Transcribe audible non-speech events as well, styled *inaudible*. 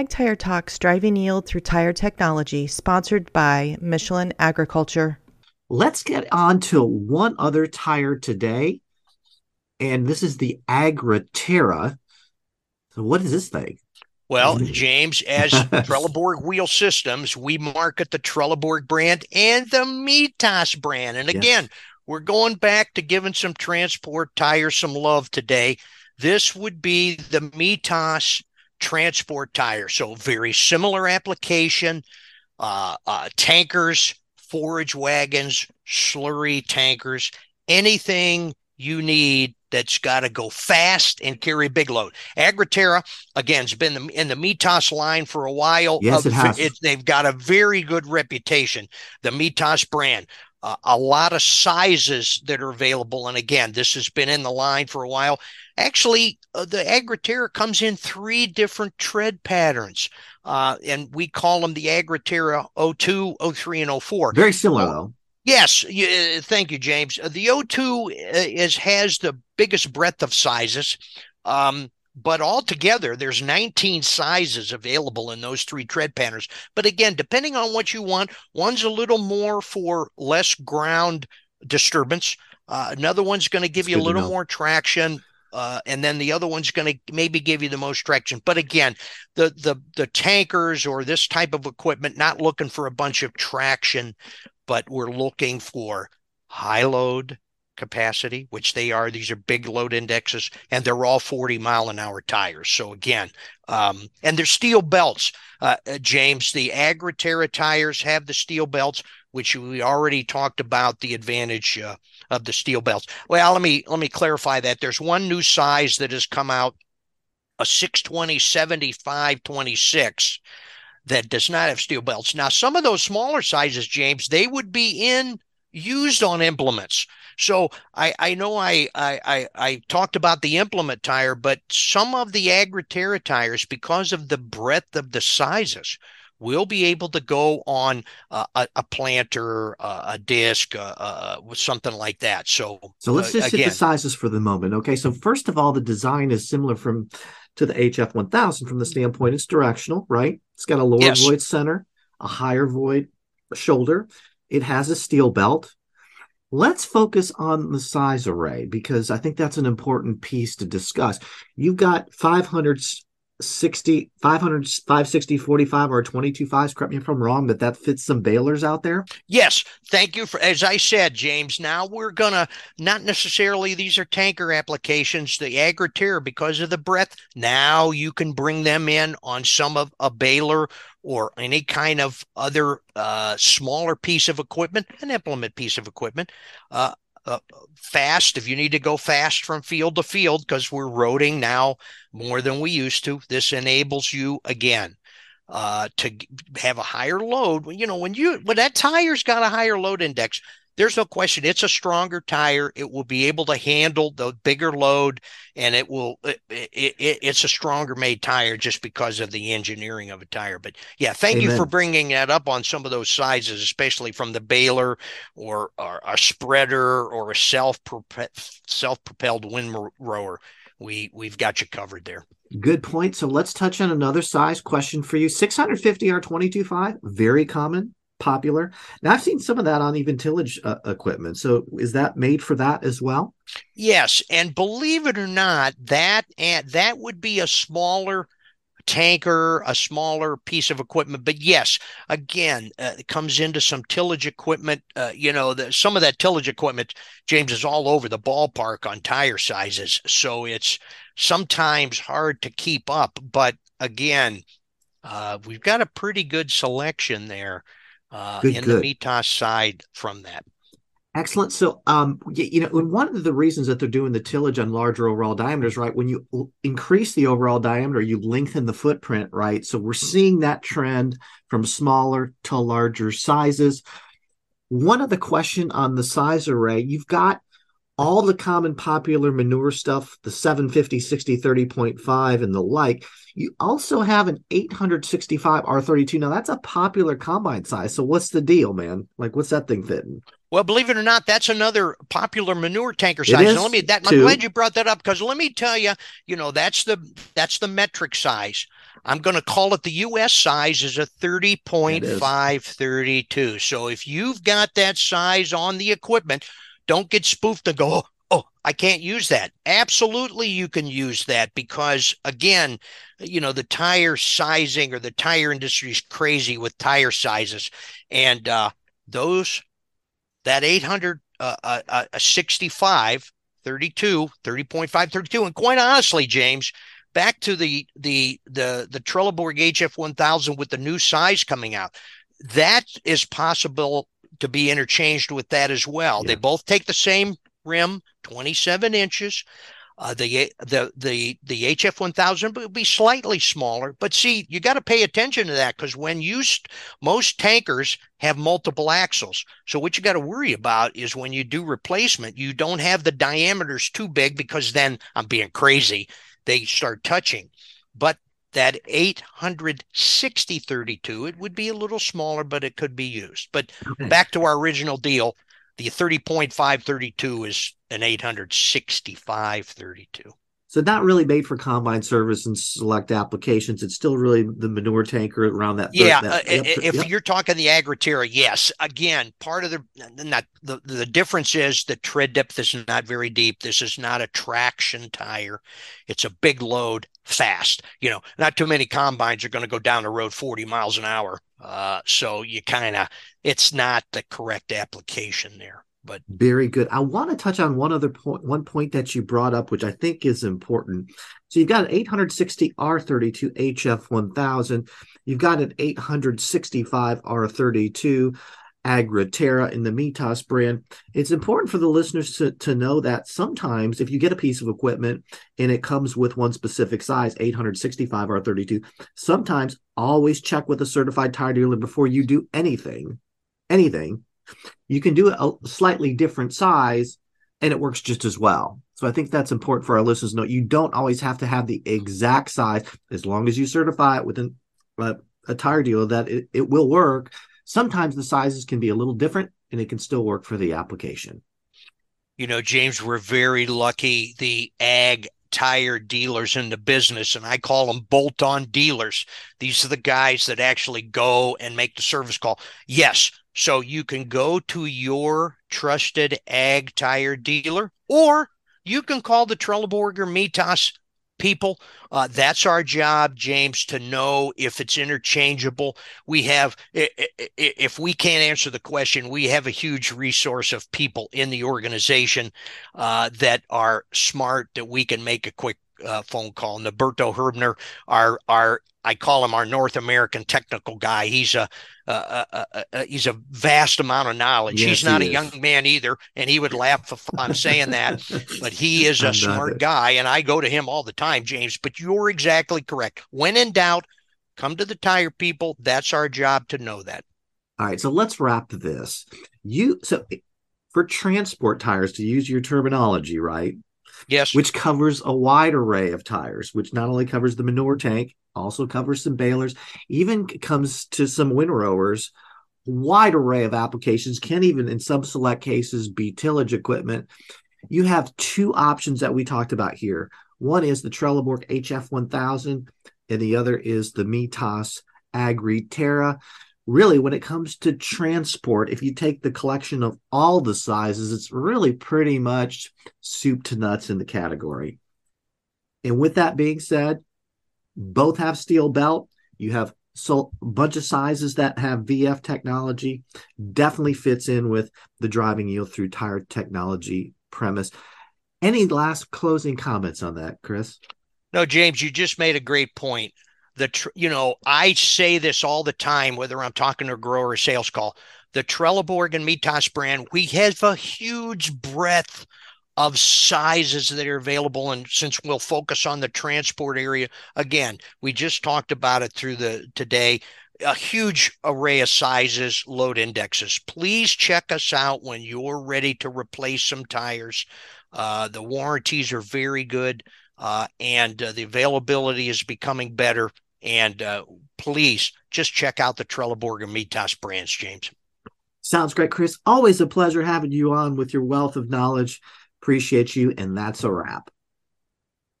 Ag Tire Talks Driving Yield Through Tire Technology, sponsored by Michelin Agriculture. Let's get on to one other tire today, and this is the Agriterra. So, what is this thing? Well, James, as *laughs* Trelleborg Wheel Systems, we market the Trelleborg brand and the Mitas brand. And again, yes. we're going back to giving some transport tires some love today. This would be the Mitas transport tire. So very similar application. Uh, uh, tankers, forage wagons, slurry tankers, anything you need that's got to go fast and carry a big load. Agriterra, again, has been in the Mitas line for a while. Yes, it has. It, they've got a very good reputation, the Mitas brand. Uh, a lot of sizes that are available. And again, this has been in the line for a while. Actually, uh, the Agriterra comes in three different tread patterns, uh, and we call them the Agriterra 02, 03, and 04. Very similar, though. Yes, you, uh, thank you, James. Uh, the O2 uh, is has the biggest breadth of sizes. Um, but altogether there's 19 sizes available in those three tread patterns but again depending on what you want one's a little more for less ground disturbance. Uh, another one's going to give you a little more traction uh, and then the other one's going to maybe give you the most traction. But again, the the the tankers or this type of equipment, not looking for a bunch of traction, but we're looking for high load capacity, which they are. These are big load indexes, and they're all 40 mile an hour tires. So again, um, and they're steel belts. Uh, uh, James, the Agriterra tires have the steel belts, which we already talked about the advantage uh, of the steel belts. Well, let me let me clarify that. There's one new size that has come out, a 620 75 26 that does not have steel belts. Now, some of those smaller sizes, James, they would be in used on implements. So I, I know I, I, I talked about the implement tire, but some of the Agriterra tires, because of the breadth of the sizes, will be able to go on uh, a, a, planter, uh, a disc, uh, uh something like that. So, so let's just again, hit the sizes for the moment. Okay, so first of all, the design is similar from to the HF 1000 from the standpoint it's directional, right? It's got a lower yes. void center, a higher void shoulder. It has a steel belt. Let's focus on the size array because I think that's an important piece to discuss. You've got 500 60 500 560 45 or 22 fives correct me if i'm wrong but that fits some balers out there yes thank you for as i said james now we're gonna not necessarily these are tanker applications the Agriterra because of the breadth now you can bring them in on some of a baler or any kind of other uh, smaller piece of equipment, an implement piece of equipment. Uh, uh, fast, if you need to go fast from field to field, because we're roading now more than we used to, this enables you again uh, to have a higher load. You know, when you when that tire's got a higher load index, there's no question it's a stronger tire. It will be able to handle the bigger load, and it will. It, it, it's a stronger made tire just because of the engineering of a tire. But yeah, thank Amen. you for bringing that up on some of those sizes, especially from the baler or, or a spreader or a self self propelled wind rower. We we've got you covered there. Good point. So let's touch on another size question for you. 650 R225, very common popular. Now I've seen some of that on even tillage uh, equipment. So is that made for that as well? Yes, and believe it or not, that and that would be a smaller tanker, a smaller piece of equipment. But yes, again, uh, it comes into some tillage equipment. Uh, you know, the, some of that tillage equipment, James, is all over the ballpark on tire sizes. So it's sometimes hard to keep up. But again, uh, we've got a pretty good selection there uh, good, in good. the Mitas side from that. Excellent. So, um, you know, one of the reasons that they're doing the tillage on larger overall diameters, right? When you increase the overall diameter, you lengthen the footprint, right? So we're seeing that trend from smaller to larger sizes. One of the question on the size array, you've got all the common popular manure stuff, the 750, 60, 30.5 and the like. You also have an 865 R32. Now that's a popular combine size. So what's the deal, man? Like what's that thing fitting? Well, believe it or not, that's another popular manure tanker size. let me that I'm glad you brought that up because let me tell you, you know, that's the that's the metric size. I'm going to call it the US size is a 30.532. So if you've got that size on the equipment, don't get spoofed and go, oh, I can't use that. Absolutely, you can use that because, again, you know, the tire sizing or the tire industry is crazy with tire sizes. And uh, those, that 800, uh, uh, uh, 65, 32, 30.5, 32. And quite honestly, James, back to the the the the Trelleborg HF 1000 with the new size coming out. That is possible to be interchanged with that as well. Yeah. They both take the same rim, 27 inches. Uh, the the the the HF 1000 will be slightly smaller, but see, you got to pay attention to that because when used, most tankers have multiple axles. So what you got to worry about is when you do replacement, you don't have the diameters too big because then I'm being crazy they start touching. But that 860 32, it would be a little smaller, but it could be used. But okay. back to our original deal, the 30.532 is an 865 32. So not really made for combine service and select applications. It's still really the manure tanker around that. Yeah, that, uh, yep, if yep. you're talking the Agriterra, yes. Again, part of the not the the difference is the tread depth is not very deep. This is not a traction tire. It's a big load, fast. You know, not too many combines are going to go down the road 40 miles an hour. Uh, so you kind of it's not the correct application there but very good. I want to touch on one other point, one point that you brought up, which I think is important. So you've got an 860 R32 HF 1000, you've got an 865 R32 Agriterra in the Mitas brand. It's important for the listeners to, to know that sometimes if you get a piece of equipment and it comes with one specific size, 865 R32, sometimes always check with a certified tire dealer before you do anything, anything you can do a slightly different size and it works just as well. So I think that's important for our listeners to know. You don't always have to have the exact size as long as you certify it with uh, a tire dealer that it, it will work. Sometimes the sizes can be a little different and it can still work for the application. You know, James, we're very lucky. The ag tire dealers in the business, and I call them bolt on dealers. These are the guys that actually go and make the service call. Yes, so you can go to your trusted ag tire dealer, or you can call the Trelleborg or Mitas people. Uh, that's our job, James, to know if it's interchangeable. We have, if we can't answer the question, we have a huge resource of people in the organization uh, that are smart that we can make a quick uh, phone call. Norberto Herbner, our our I call him our North American technical guy. He's a, a, a, a he's a vast amount of knowledge. Yes, he's not he a young man either, and he would laugh if I'm saying that. but he *laughs* is a smart guy, and I go to him all the time, James. But you're exactly correct. When in doubt, come to the tire people. That's our job to know that. All right, so let's wrap this. You so for transport tires to use your terminology, right? Yes. Which covers a wide array of tires, which not only covers the manure tank, also covers some balers, even comes to some windrowers. Wide array of applications can even, in some select cases, be tillage equipment. You have two options that we talked about here. One is the Trelleborg HF 1000, and the other is the Mitas Agriterra really when it comes to transport if you take the collection of all the sizes it's really pretty much soup to nuts in the category. And with that being said both have steel belt. You have so a bunch of sizes that have vf technology. Definitely fits in with the driving yield through tire technology premise. Any last closing comments on that chris? No james you just made a great point the tr- you know I say this all the time whether I'm talking to a grower or sales call the Trelleborg and Mitas brand we have a huge breadth of sizes that are available and since we'll focus on the transport area again we just talked about it through the today a huge array of sizes load indexes. Please check us out when you're ready to replace some tires. Uh, the warranties are very good uh, and uh, the availability is becoming better. And uh, please just check out the Trelleborg and Mitas brands, James. Sounds great, Chris. Always a pleasure having you on with your wealth of knowledge. Appreciate you. And that's a wrap.